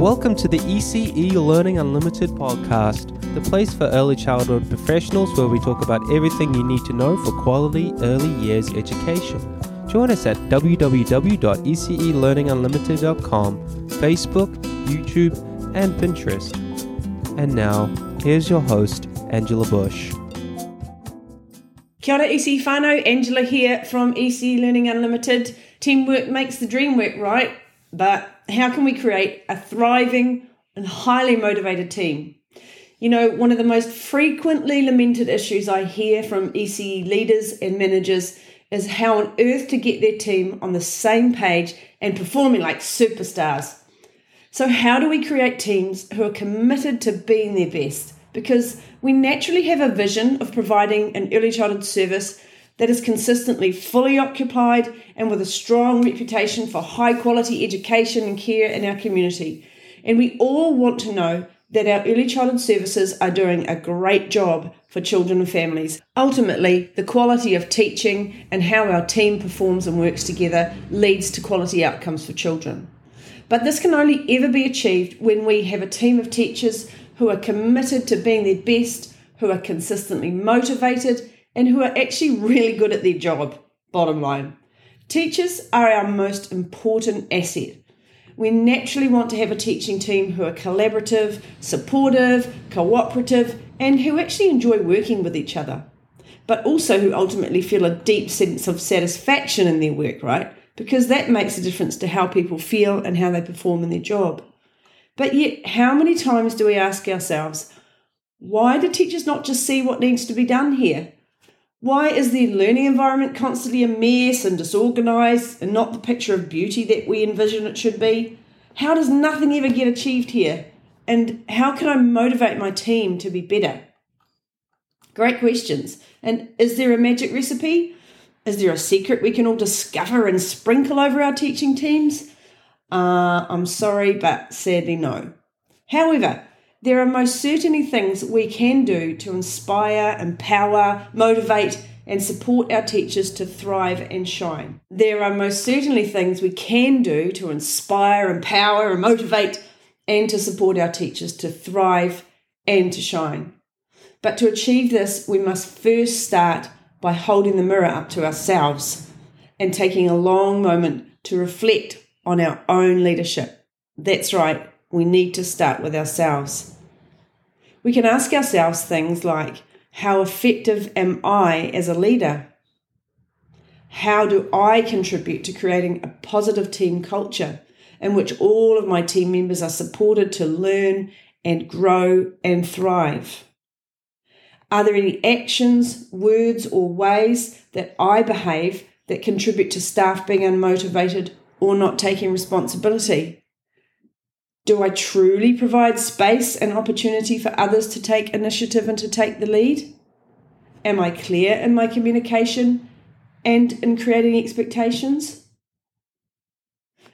Welcome to the ECE Learning Unlimited podcast, the place for early childhood professionals where we talk about everything you need to know for quality early years education. Join us at www.ecelearningunlimited.com, Facebook, YouTube, and Pinterest. And now, here's your host, Angela Bush. Kia ora EC whānau, Angela here from ECE Learning Unlimited. Teamwork makes the dream work, right? But how can we create a thriving and highly motivated team? You know, one of the most frequently lamented issues I hear from ECE leaders and managers is how on earth to get their team on the same page and performing like superstars. So, how do we create teams who are committed to being their best? Because we naturally have a vision of providing an early childhood service that is consistently fully occupied and with a strong reputation for high quality education and care in our community. And we all want to know that our early childhood services are doing a great job for children and families. Ultimately, the quality of teaching and how our team performs and works together leads to quality outcomes for children. But this can only ever be achieved when we have a team of teachers who are committed to being their best, who are consistently motivated, and who are actually really good at their job, bottom line. Teachers are our most important asset. We naturally want to have a teaching team who are collaborative, supportive, cooperative, and who actually enjoy working with each other, but also who ultimately feel a deep sense of satisfaction in their work, right? Because that makes a difference to how people feel and how they perform in their job. But yet, how many times do we ask ourselves, why do teachers not just see what needs to be done here? Why is the learning environment constantly a mess and disorganized and not the picture of beauty that we envision it should be? How does nothing ever get achieved here? And how can I motivate my team to be better? Great questions. And is there a magic recipe? Is there a secret we can all discover and sprinkle over our teaching teams? Uh, I'm sorry, but sadly, no. However, there are most certainly things we can do to inspire, empower, motivate, and support our teachers to thrive and shine. There are most certainly things we can do to inspire, empower, and motivate, and to support our teachers to thrive and to shine. But to achieve this, we must first start by holding the mirror up to ourselves and taking a long moment to reflect on our own leadership. That's right, we need to start with ourselves. We can ask ourselves things like How effective am I as a leader? How do I contribute to creating a positive team culture in which all of my team members are supported to learn and grow and thrive? Are there any actions, words, or ways that I behave that contribute to staff being unmotivated or not taking responsibility? Do I truly provide space and opportunity for others to take initiative and to take the lead? Am I clear in my communication and in creating expectations?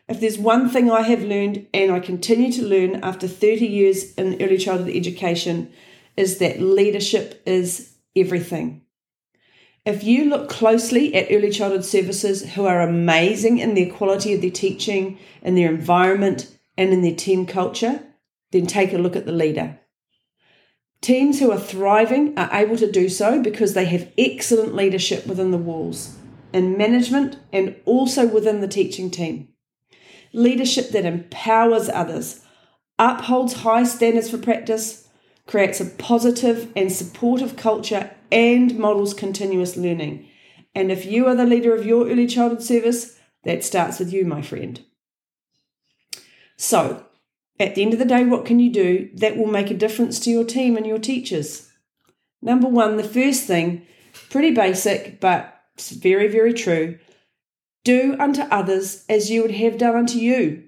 If there's one thing I have learned and I continue to learn after 30 years in early childhood education is that leadership is everything. If you look closely at early childhood services who are amazing in their quality of their teaching, in their environment, and in their team culture, then take a look at the leader. Teams who are thriving are able to do so because they have excellent leadership within the walls, in management, and also within the teaching team. Leadership that empowers others, upholds high standards for practice, creates a positive and supportive culture, and models continuous learning. And if you are the leader of your early childhood service, that starts with you, my friend. So, at the end of the day, what can you do that will make a difference to your team and your teachers? Number one, the first thing, pretty basic, but very, very true do unto others as you would have done unto you.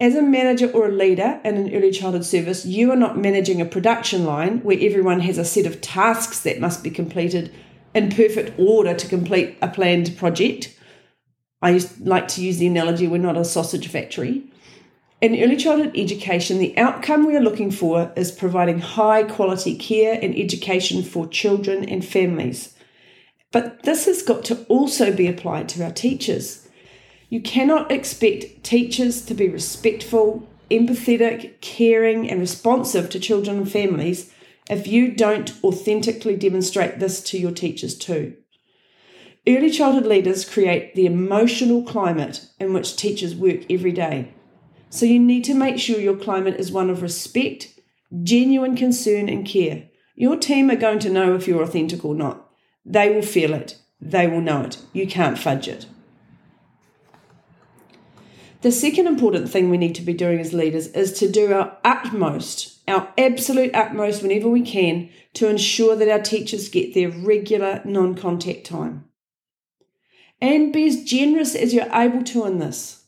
As a manager or a leader in an early childhood service, you are not managing a production line where everyone has a set of tasks that must be completed in perfect order to complete a planned project. I like to use the analogy we're not a sausage factory. In early childhood education, the outcome we are looking for is providing high quality care and education for children and families. But this has got to also be applied to our teachers. You cannot expect teachers to be respectful, empathetic, caring, and responsive to children and families if you don't authentically demonstrate this to your teachers too. Early childhood leaders create the emotional climate in which teachers work every day. So you need to make sure your climate is one of respect, genuine concern, and care. Your team are going to know if you're authentic or not. They will feel it, they will know it. You can't fudge it. The second important thing we need to be doing as leaders is to do our utmost, our absolute utmost whenever we can, to ensure that our teachers get their regular non contact time. And be as generous as you're able to in this.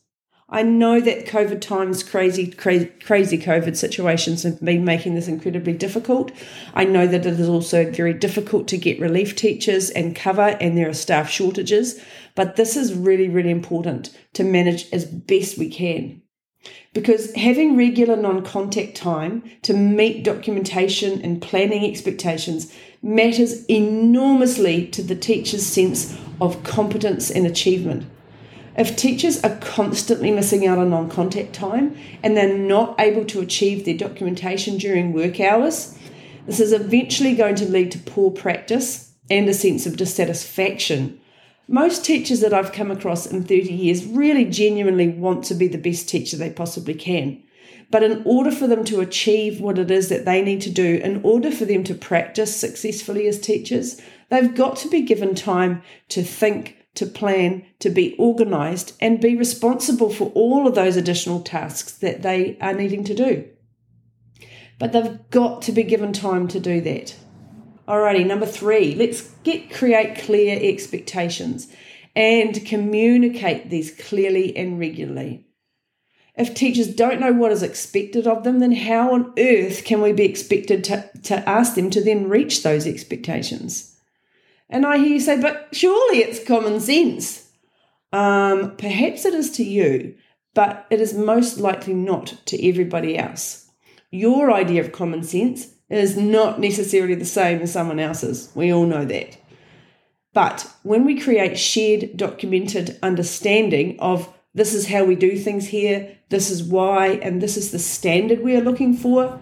I know that COVID times, crazy, crazy, crazy COVID situations have been making this incredibly difficult. I know that it is also very difficult to get relief teachers and cover, and there are staff shortages. But this is really, really important to manage as best we can. Because having regular non contact time to meet documentation and planning expectations matters enormously to the teacher's sense of competence and achievement. If teachers are constantly missing out on non contact time and they're not able to achieve their documentation during work hours, this is eventually going to lead to poor practice and a sense of dissatisfaction. Most teachers that I've come across in 30 years really genuinely want to be the best teacher they possibly can. But in order for them to achieve what it is that they need to do, in order for them to practice successfully as teachers, they've got to be given time to think, to plan, to be organised, and be responsible for all of those additional tasks that they are needing to do. But they've got to be given time to do that. Alrighty, number three, let's get create clear expectations and communicate these clearly and regularly. If teachers don't know what is expected of them, then how on earth can we be expected to, to ask them to then reach those expectations? And I hear you say, but surely it's common sense. Um, perhaps it is to you, but it is most likely not to everybody else. Your idea of common sense is not necessarily the same as someone else's. We all know that. But when we create shared, documented understanding of this is how we do things here, this is why, and this is the standard we are looking for,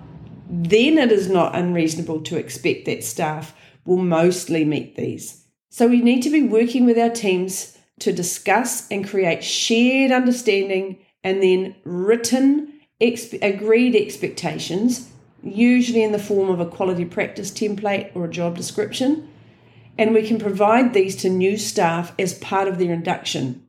then it is not unreasonable to expect that staff will mostly meet these. So we need to be working with our teams to discuss and create shared understanding and then written exp- agreed expectations, usually in the form of a quality practice template or a job description. And we can provide these to new staff as part of their induction.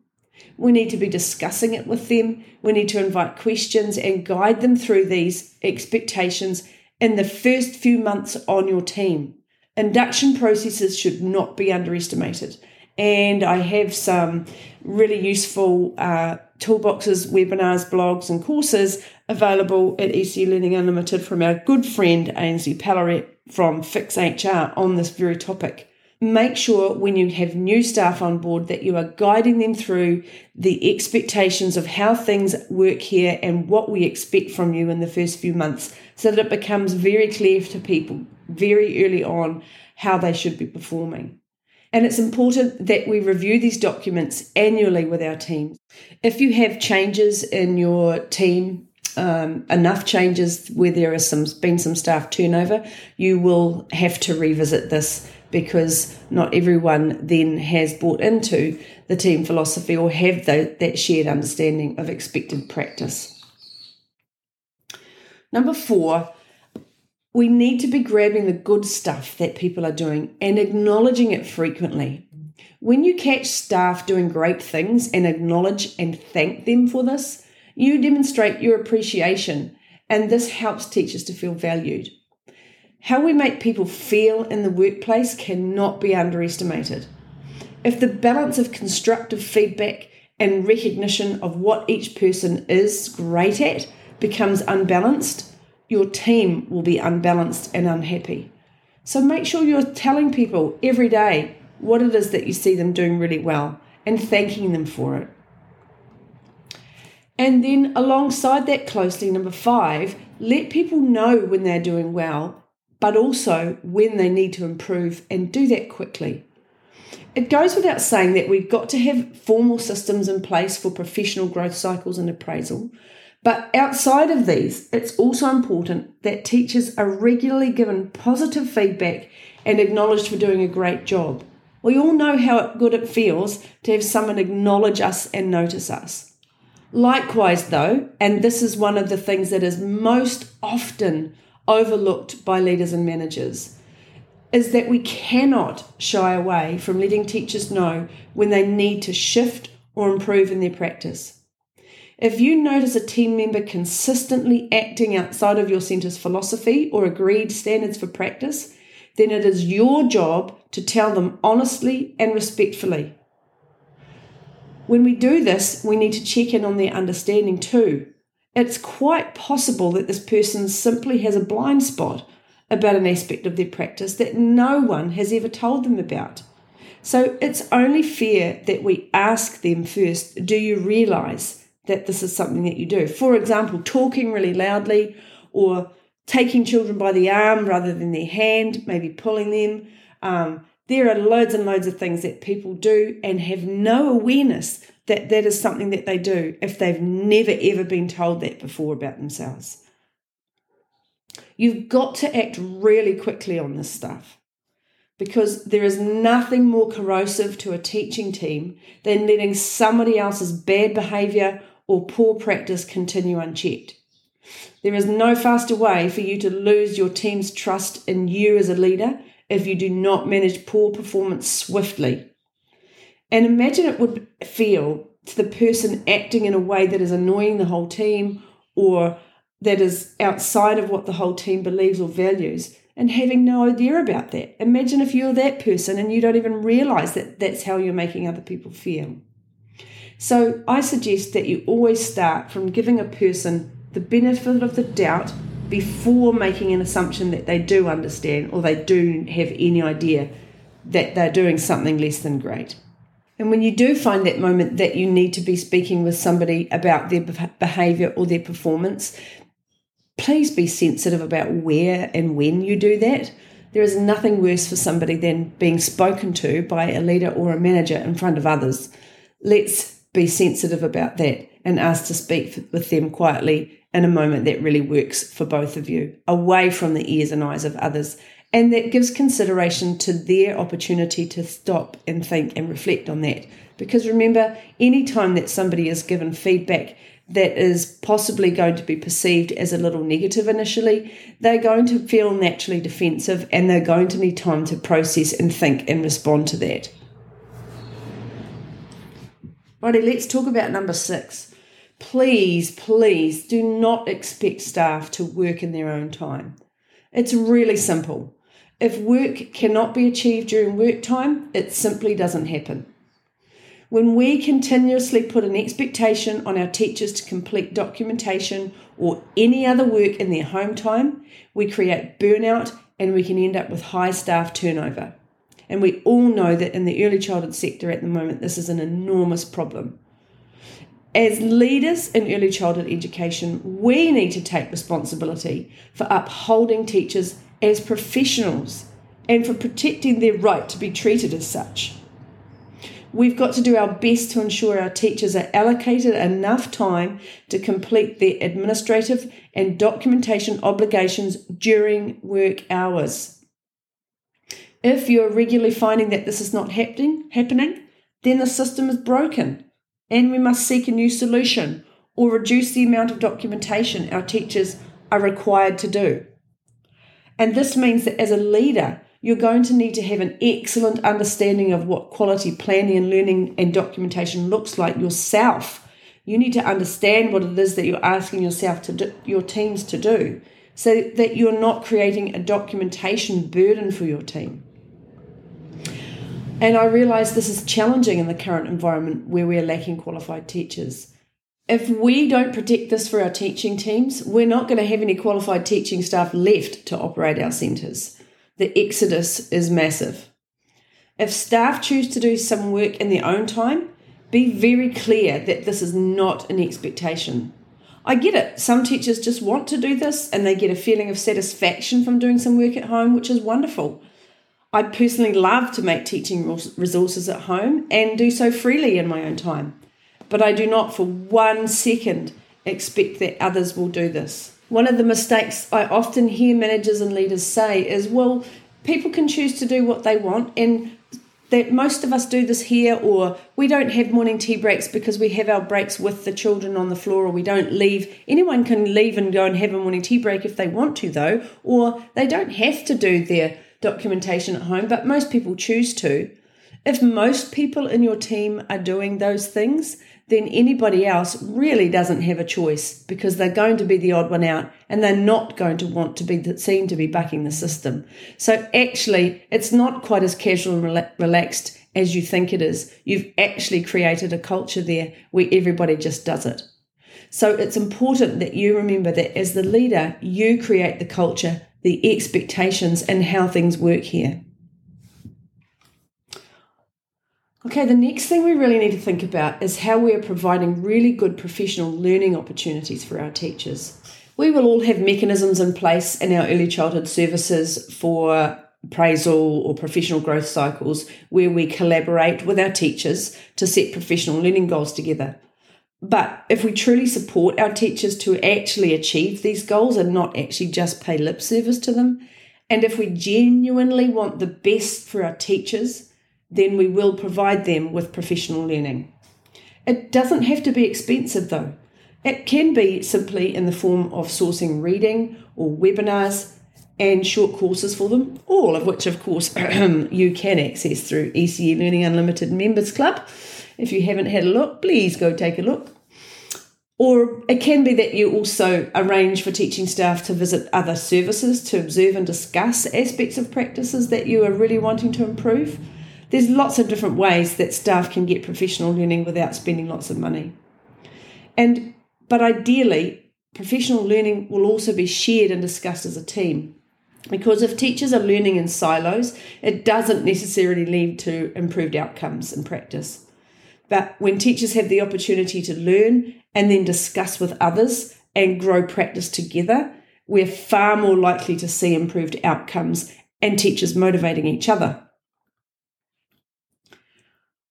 We need to be discussing it with them. We need to invite questions and guide them through these expectations in the first few months on your team. Induction processes should not be underestimated. And I have some really useful uh, toolboxes, webinars, blogs, and courses available at ECE Learning Unlimited from our good friend Ainsley Pallaret from Fix HR on this very topic. Make sure when you have new staff on board that you are guiding them through the expectations of how things work here and what we expect from you in the first few months so that it becomes very clear to people very early on how they should be performing. And it's important that we review these documents annually with our teams. If you have changes in your team, um, enough changes where there has some, been some staff turnover, you will have to revisit this because not everyone then has bought into the team philosophy or have the, that shared understanding of expected practice. Number four, we need to be grabbing the good stuff that people are doing and acknowledging it frequently. When you catch staff doing great things and acknowledge and thank them for this, you demonstrate your appreciation, and this helps teachers to feel valued. How we make people feel in the workplace cannot be underestimated. If the balance of constructive feedback and recognition of what each person is great at becomes unbalanced, your team will be unbalanced and unhappy. So make sure you're telling people every day what it is that you see them doing really well and thanking them for it. And then, alongside that, closely, number five, let people know when they're doing well, but also when they need to improve and do that quickly. It goes without saying that we've got to have formal systems in place for professional growth cycles and appraisal, But outside of these, it's also important that teachers are regularly given positive feedback and acknowledged for doing a great job. We all know how good it feels to have someone acknowledge us and notice us. Likewise, though, and this is one of the things that is most often overlooked by leaders and managers, is that we cannot shy away from letting teachers know when they need to shift or improve in their practice. If you notice a team member consistently acting outside of your centre's philosophy or agreed standards for practice, then it is your job to tell them honestly and respectfully. When we do this, we need to check in on their understanding too. It's quite possible that this person simply has a blind spot about an aspect of their practice that no one has ever told them about. So it's only fair that we ask them first do you realize that this is something that you do. For example, talking really loudly or taking children by the arm rather than their hand, maybe pulling them. Um, there are loads and loads of things that people do and have no awareness that that is something that they do if they've never ever been told that before about themselves. You've got to act really quickly on this stuff because there is nothing more corrosive to a teaching team than letting somebody else's bad behavior or poor practice continue unchecked. There is no faster way for you to lose your team's trust in you as a leader if you do not manage poor performance swiftly. And imagine it would feel to the person acting in a way that is annoying the whole team or that is outside of what the whole team believes or values and having no idea about that. Imagine if you're that person and you don't even realize that that's how you're making other people feel. So I suggest that you always start from giving a person the benefit of the doubt before making an assumption that they do understand or they do have any idea that they're doing something less than great. And when you do find that moment that you need to be speaking with somebody about their behavior or their performance, please be sensitive about where and when you do that. There is nothing worse for somebody than being spoken to by a leader or a manager in front of others. Let's be sensitive about that and ask to speak with them quietly in a moment that really works for both of you, away from the ears and eyes of others. And that gives consideration to their opportunity to stop and think and reflect on that. Because remember, any time that somebody is given feedback that is possibly going to be perceived as a little negative initially, they're going to feel naturally defensive and they're going to need time to process and think and respond to that. Righty, let's talk about number six. Please, please do not expect staff to work in their own time. It's really simple. If work cannot be achieved during work time, it simply doesn't happen. When we continuously put an expectation on our teachers to complete documentation or any other work in their home time, we create burnout and we can end up with high staff turnover. And we all know that in the early childhood sector at the moment, this is an enormous problem. As leaders in early childhood education, we need to take responsibility for upholding teachers as professionals and for protecting their right to be treated as such. We've got to do our best to ensure our teachers are allocated enough time to complete their administrative and documentation obligations during work hours. If you're regularly finding that this is not happening, happening, then the system is broken and we must seek a new solution or reduce the amount of documentation our teachers are required to do. And this means that as a leader, you're going to need to have an excellent understanding of what quality planning and learning and documentation looks like yourself. You need to understand what it is that you're asking yourself to do, your teams to do so that you're not creating a documentation burden for your team. And I realise this is challenging in the current environment where we are lacking qualified teachers. If we don't protect this for our teaching teams, we're not going to have any qualified teaching staff left to operate our centres. The exodus is massive. If staff choose to do some work in their own time, be very clear that this is not an expectation. I get it. Some teachers just want to do this and they get a feeling of satisfaction from doing some work at home, which is wonderful. I personally love to make teaching resources at home and do so freely in my own time. But I do not for one second expect that others will do this. One of the mistakes I often hear managers and leaders say is, well, people can choose to do what they want and that most of us do this here or we don't have morning tea breaks because we have our breaks with the children on the floor or we don't leave anyone can leave and go and have a morning tea break if they want to though or they don't have to do their documentation at home but most people choose to if most people in your team are doing those things then anybody else really doesn't have a choice because they're going to be the odd one out and they're not going to want to be seen to be bucking the system. So actually, it's not quite as casual and relaxed as you think it is. You've actually created a culture there where everybody just does it. So it's important that you remember that as the leader, you create the culture, the expectations, and how things work here. Okay, the next thing we really need to think about is how we are providing really good professional learning opportunities for our teachers. We will all have mechanisms in place in our early childhood services for appraisal or professional growth cycles where we collaborate with our teachers to set professional learning goals together. But if we truly support our teachers to actually achieve these goals and not actually just pay lip service to them, and if we genuinely want the best for our teachers, then we will provide them with professional learning. It doesn't have to be expensive though. It can be simply in the form of sourcing reading or webinars and short courses for them, all of which, of course, you can access through ECE Learning Unlimited Members Club. If you haven't had a look, please go take a look. Or it can be that you also arrange for teaching staff to visit other services to observe and discuss aspects of practices that you are really wanting to improve there's lots of different ways that staff can get professional learning without spending lots of money. And but ideally, professional learning will also be shared and discussed as a team. Because if teachers are learning in silos, it doesn't necessarily lead to improved outcomes in practice. But when teachers have the opportunity to learn and then discuss with others and grow practice together, we're far more likely to see improved outcomes and teachers motivating each other.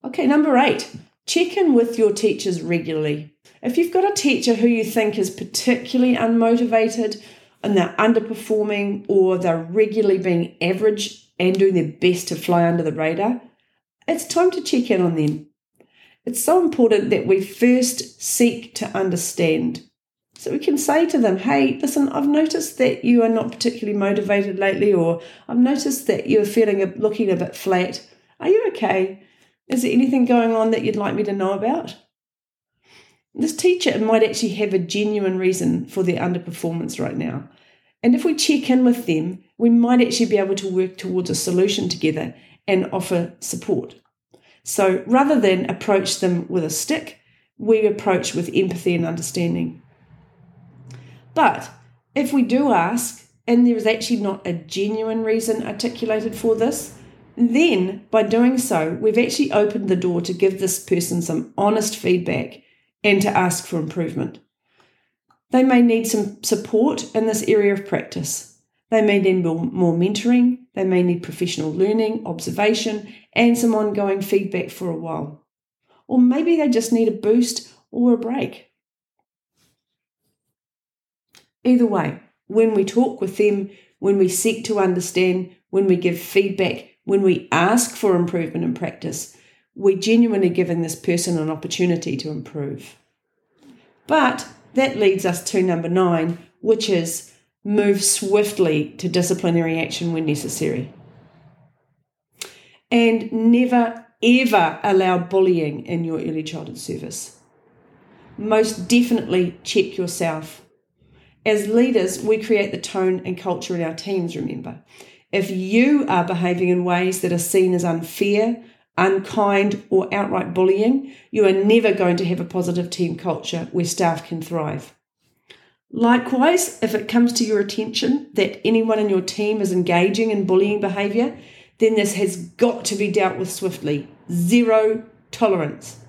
Okay, number eight, check in with your teachers regularly. If you've got a teacher who you think is particularly unmotivated and they're underperforming or they're regularly being average and doing their best to fly under the radar, it's time to check in on them. It's so important that we first seek to understand. So we can say to them, hey, listen, I've noticed that you are not particularly motivated lately, or I've noticed that you're feeling looking a bit flat. Are you okay? Is there anything going on that you'd like me to know about? This teacher might actually have a genuine reason for their underperformance right now. And if we check in with them, we might actually be able to work towards a solution together and offer support. So rather than approach them with a stick, we approach with empathy and understanding. But if we do ask, and there is actually not a genuine reason articulated for this, then, by doing so, we've actually opened the door to give this person some honest feedback and to ask for improvement. They may need some support in this area of practice. They may need more, mentoring, they may need professional learning, observation, and some ongoing feedback for a while. Or maybe they just need a boost or a break. Either way, when we talk with them, when we seek to understand, when we give feedback, when we ask for improvement in practice, we're genuinely giving this person an opportunity to improve. But that leads us to number nine, which is move swiftly to disciplinary action when necessary. And never, ever allow bullying in your early childhood service. Most definitely check yourself. As leaders, we create the tone and culture in our teams, remember. If you are behaving in ways that are seen as unfair, unkind, or outright bullying, you are never going to have a positive team culture where staff can thrive. Likewise, if it comes to your attention that anyone in your team is engaging in bullying behaviour, then this has got to be dealt with swiftly. Zero tolerance.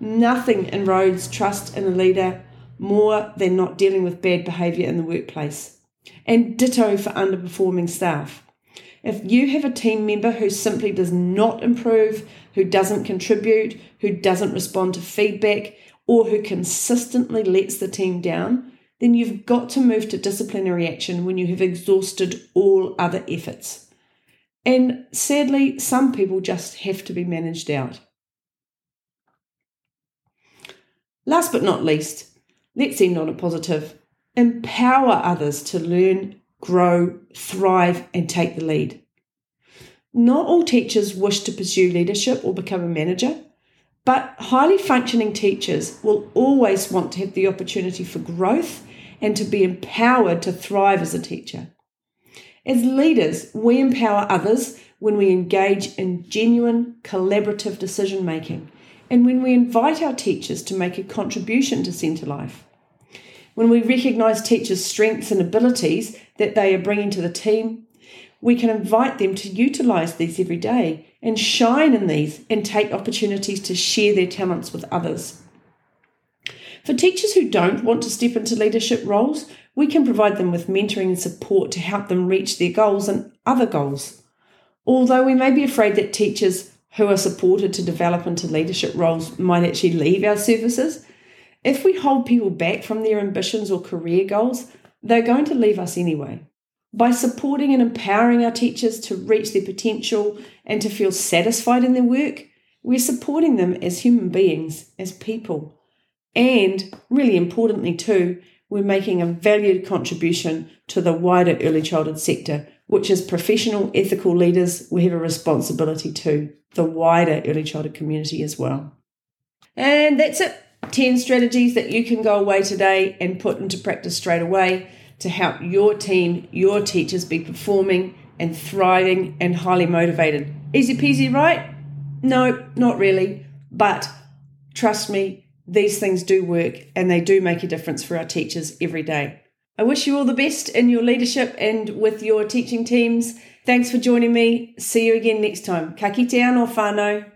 Nothing erodes trust in a leader more than not dealing with bad behaviour in the workplace and ditto for underperforming staff. If you have a team member who simply does not improve, who doesn't contribute, who doesn't respond to feedback, or who consistently lets the team down, then you've got to move to disciplinary action when you have exhausted all other efforts. And sadly, some people just have to be managed out. Last but not least, let's end on a positive. Empower others to learn, grow, thrive, and take the lead. Not all teachers wish to pursue leadership or become a manager, but highly functioning teachers will always want to have the opportunity for growth and to be empowered to thrive as a teacher. As leaders, we empower others when we engage in genuine collaborative decision making and when we invite our teachers to make a contribution to Centre Life. When we recognise teachers' strengths and abilities that they are bringing to the team, we can invite them to utilise these every day and shine in these and take opportunities to share their talents with others. For teachers who don't want to step into leadership roles, we can provide them with mentoring and support to help them reach their goals and other goals. Although we may be afraid that teachers who are supported to develop into leadership roles might actually leave our services, if we hold people back from their ambitions or career goals, they're going to leave us anyway. By supporting and empowering our teachers to reach their potential and to feel satisfied in their work, we're supporting them as human beings, as people. And really importantly, too, we're making a valued contribution to the wider early childhood sector, which as professional, ethical leaders, we have a responsibility to the wider early childhood community as well. And that's it 10 strategies that you can go away today and put into practice straight away to help your team, your teachers be performing and thriving and highly motivated. Easy peasy, right? No, not really. But trust me, these things do work and they do make a difference for our teachers every day. I wish you all the best in your leadership and with your teaching teams. Thanks for joining me. See you again next time. Ka anō whānau.